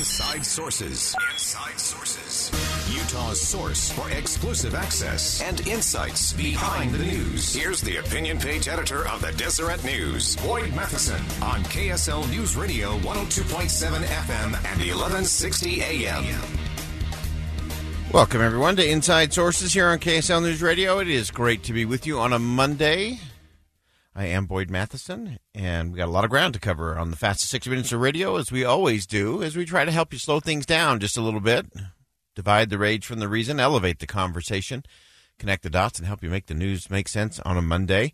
Inside Sources. Inside Sources. Utah's source for exclusive access and insights behind the news. Here's the opinion page editor of the Deseret News, Boyd Matheson, on KSL News Radio 102.7 FM and 1160 AM. Welcome, everyone, to Inside Sources here on KSL News Radio. It is great to be with you on a Monday. I am Boyd Matheson, and we got a lot of ground to cover on the fastest 60 minutes of radio, as we always do, as we try to help you slow things down just a little bit, divide the rage from the reason, elevate the conversation, connect the dots, and help you make the news make sense on a Monday.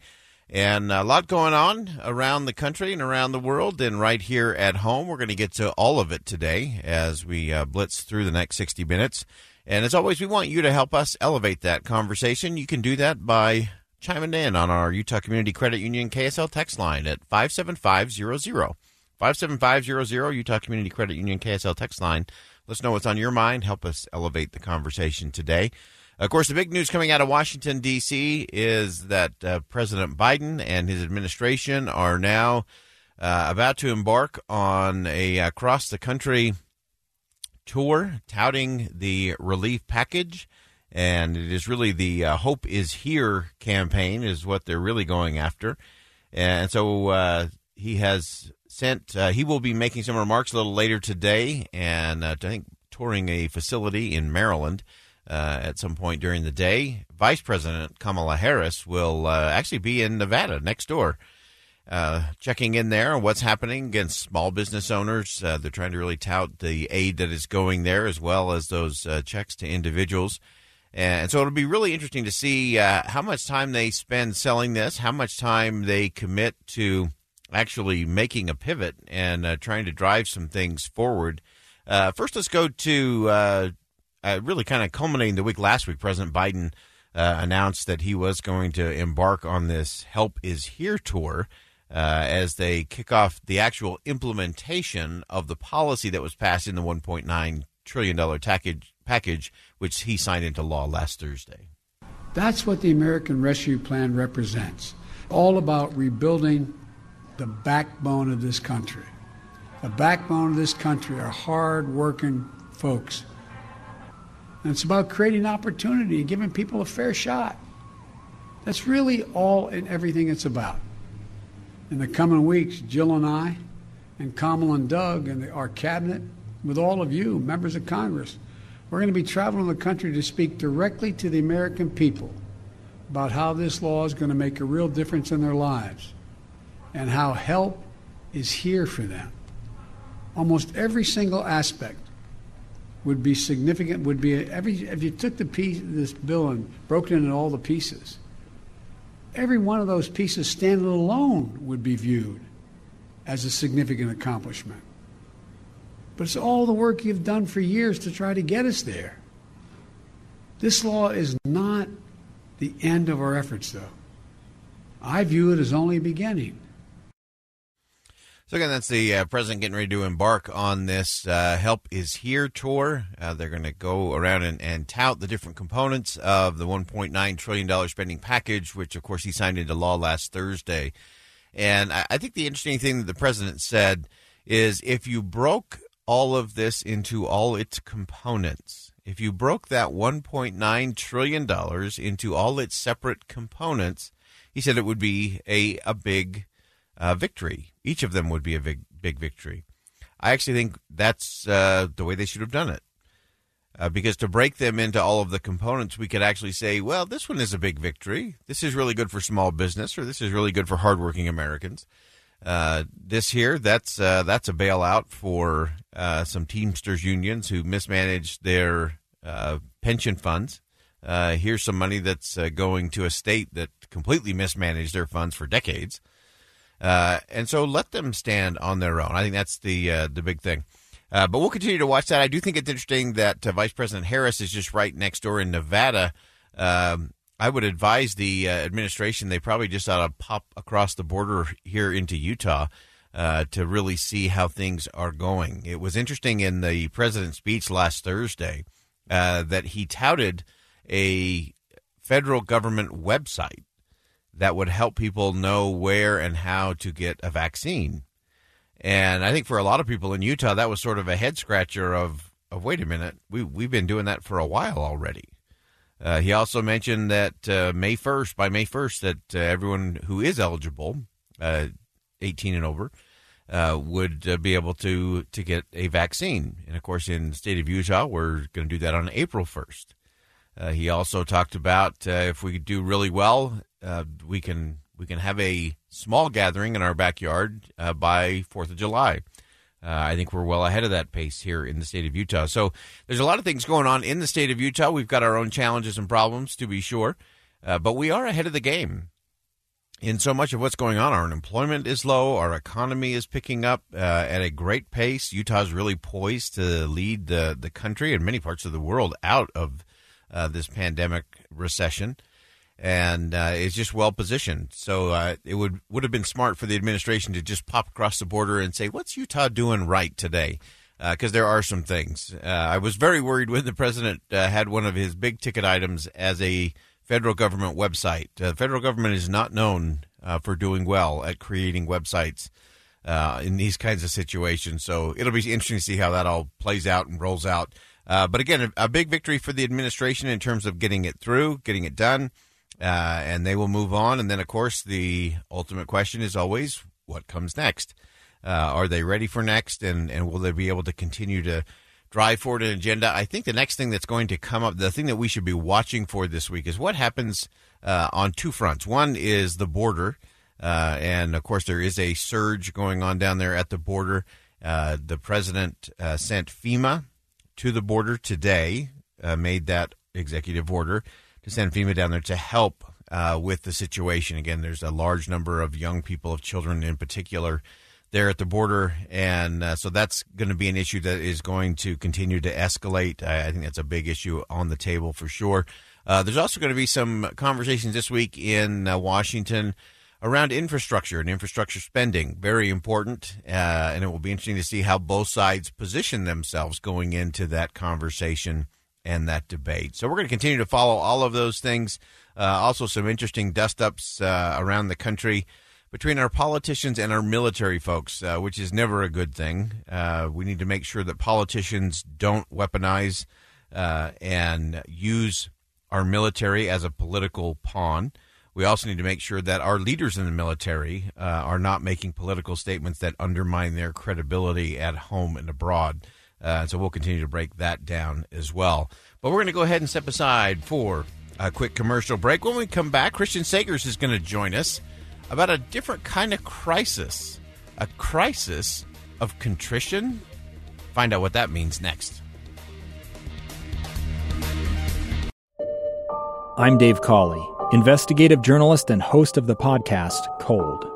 And a lot going on around the country and around the world, and right here at home. We're going to get to all of it today as we uh, blitz through the next 60 minutes. And as always, we want you to help us elevate that conversation. You can do that by chiming in on our Utah Community Credit Union KSL text line at 57500. 57500, Utah Community Credit Union KSL text line. Let us know what's on your mind. Help us elevate the conversation today. Of course, the big news coming out of Washington, D.C. is that uh, President Biden and his administration are now uh, about to embark on a across the country tour touting the relief package. And it is really the uh, Hope is Here campaign, is what they're really going after. And so uh, he has sent, uh, he will be making some remarks a little later today, and uh, I think touring a facility in Maryland. Uh, at some point during the day, Vice President Kamala Harris will uh, actually be in Nevada next door checking in there on what's happening against small business owners. They're trying to really tout the aid that is going there as well as those checks to individuals. And so it'll be really interesting to see uh, how much time they spend selling this, how much time they commit to actually making a pivot and uh, trying to drive some things forward. first, let's go to really kind of culminating the week last week. President Biden announced that he was going to embark on this Help is Here tour uh, as they kick off the actual implementation of the policy that was passed in the $1.9 trillion package, package, which he signed into law last Thursday. That's what the American Rescue Plan represents. All about rebuilding the backbone of this country. The backbone of this country are hard-working folks. And it's about creating opportunity and giving people a fair shot. That's really all and everything it's about in the coming weeks, Jill and I, and Kamala and Doug, and the, our cabinet, with all of you, members of Congress, we're going to be traveling the country to speak directly to the American people about how this law is going to make a real difference in their lives and how help is here for them. Almost every single aspect would be significant, would be every, if you took the piece, this bill and broke it into all the pieces every one of those pieces standing alone would be viewed as a significant accomplishment. But it's all the work you've done for years to try to get us there. This law is not the end of our efforts, though. I view it as only a beginning. So again, that's the uh, president getting ready to embark on this uh, "Help Is Here" tour. Uh, they're going to go around and, and, tout the different components of the 1.9 trillion dollar spending package, which of course he signed into law last Thursday. And I, I think the interesting thing that the president said is, if you broke all of this into all its components, if you broke that 1.9 trillion dollars into all its separate components, he said it would be a a big uh, victory. Each of them would be a big, big victory. I actually think that's uh, the way they should have done it. Uh, because to break them into all of the components, we could actually say, well, this one is a big victory. This is really good for small business, or this is really good for hardworking Americans. Uh, this here, that's uh, that's a bailout for uh, some Teamsters unions who mismanaged their uh, pension funds. Uh, here's some money that's going to a state that completely mismanaged their funds for decades. Uh, and so let them stand on their own. I think that's the the big thing. Uh, but we'll continue to watch that. I do think it's interesting that Vice President Harris is just right next door in Nevada. Um, I would advise the uh, administration they probably just ought to pop across the border here into Utah uh, to really see how things are going. It was interesting in the president's speech last Thursday uh, that he touted a federal government website that would help people know where and how to get a vaccine. And I think for a lot of people in Utah, that was sort of a head scratcher of, of wait a minute, we, we've been doing that for a while already. Uh, he also mentioned that uh, May 1st, by May 1st, that uh, everyone who is eligible, uh, 18 and over, uh, would uh, be able to, to get a vaccine. And of course, in the state of Utah, we're going to do that on April 1st. he also talked about if we do really well, we can we can have a small gathering in our backyard by Fourth of July. Uh, I think we're well ahead of that pace here in the state of Utah. So there's a lot of things going on in the state of Utah. We've got our own challenges and problems, to be sure, uh, but we are ahead of the game in so much of what's going on. Our unemployment is low. Our economy is picking up uh, at a great pace. Utah's really poised to lead the, the country and many parts of the world out of uh, this pandemic recession and uh, is just well positioned. So uh, it would would have been smart for the administration to just pop across the border and say, "What's Utah doing right today?" Because uh, there are some things. Uh, I was very worried when the president uh, had one of his big ticket items as a federal government website. Uh, the federal government is not known for doing well at creating websites. in these kinds of situations, so it'll be interesting to see how that all plays out and rolls out. but again, a, a big victory for the administration in terms of getting it through, getting it done uh, and they will move on. And then, of course, the ultimate question is always what comes next. Uh, are they ready for next, and and will they be able to continue to drive forward an agenda? I think the next thing that's going to come up, the thing that we should be watching for this week, is what happens uh, on two fronts. One is the border, uh, and of course, there is a surge going on down there at the border. Uh, the president uh, sent FEMA to the border today, made that executive order to send FEMA down there to help uh, with the situation. Again, there's a large number of young people, of children in particular, there at the border, and uh, so that's going to be an issue that is going to continue to escalate. I, I think that's a big issue on the table for sure. Uh, there's also going to be some conversations this week in uh, Washington around infrastructure and infrastructure spending. Very important, uh, and it will be interesting to see how both sides position themselves going into that conversation and that debate. So we're going to continue to follow all of those things. Uh, also, some interesting dust ups uh, around the country between our politicians and our military folks, uh, which is never a good thing. Uh, we need to make sure that politicians don't weaponize uh, and use our military as a political pawn. We also need to make sure that our leaders in the military uh, are not making political statements that undermine their credibility at home and abroad. Uh, so we'll continue to break that down as well. But we're going to go ahead and step aside for a quick commercial break. When we come back, Christian Sagers is going to join us about a different kind of crisis a crisis of contrition. Find out what that means next. I'm Dave Cawley, investigative journalist and host of the podcast Cold.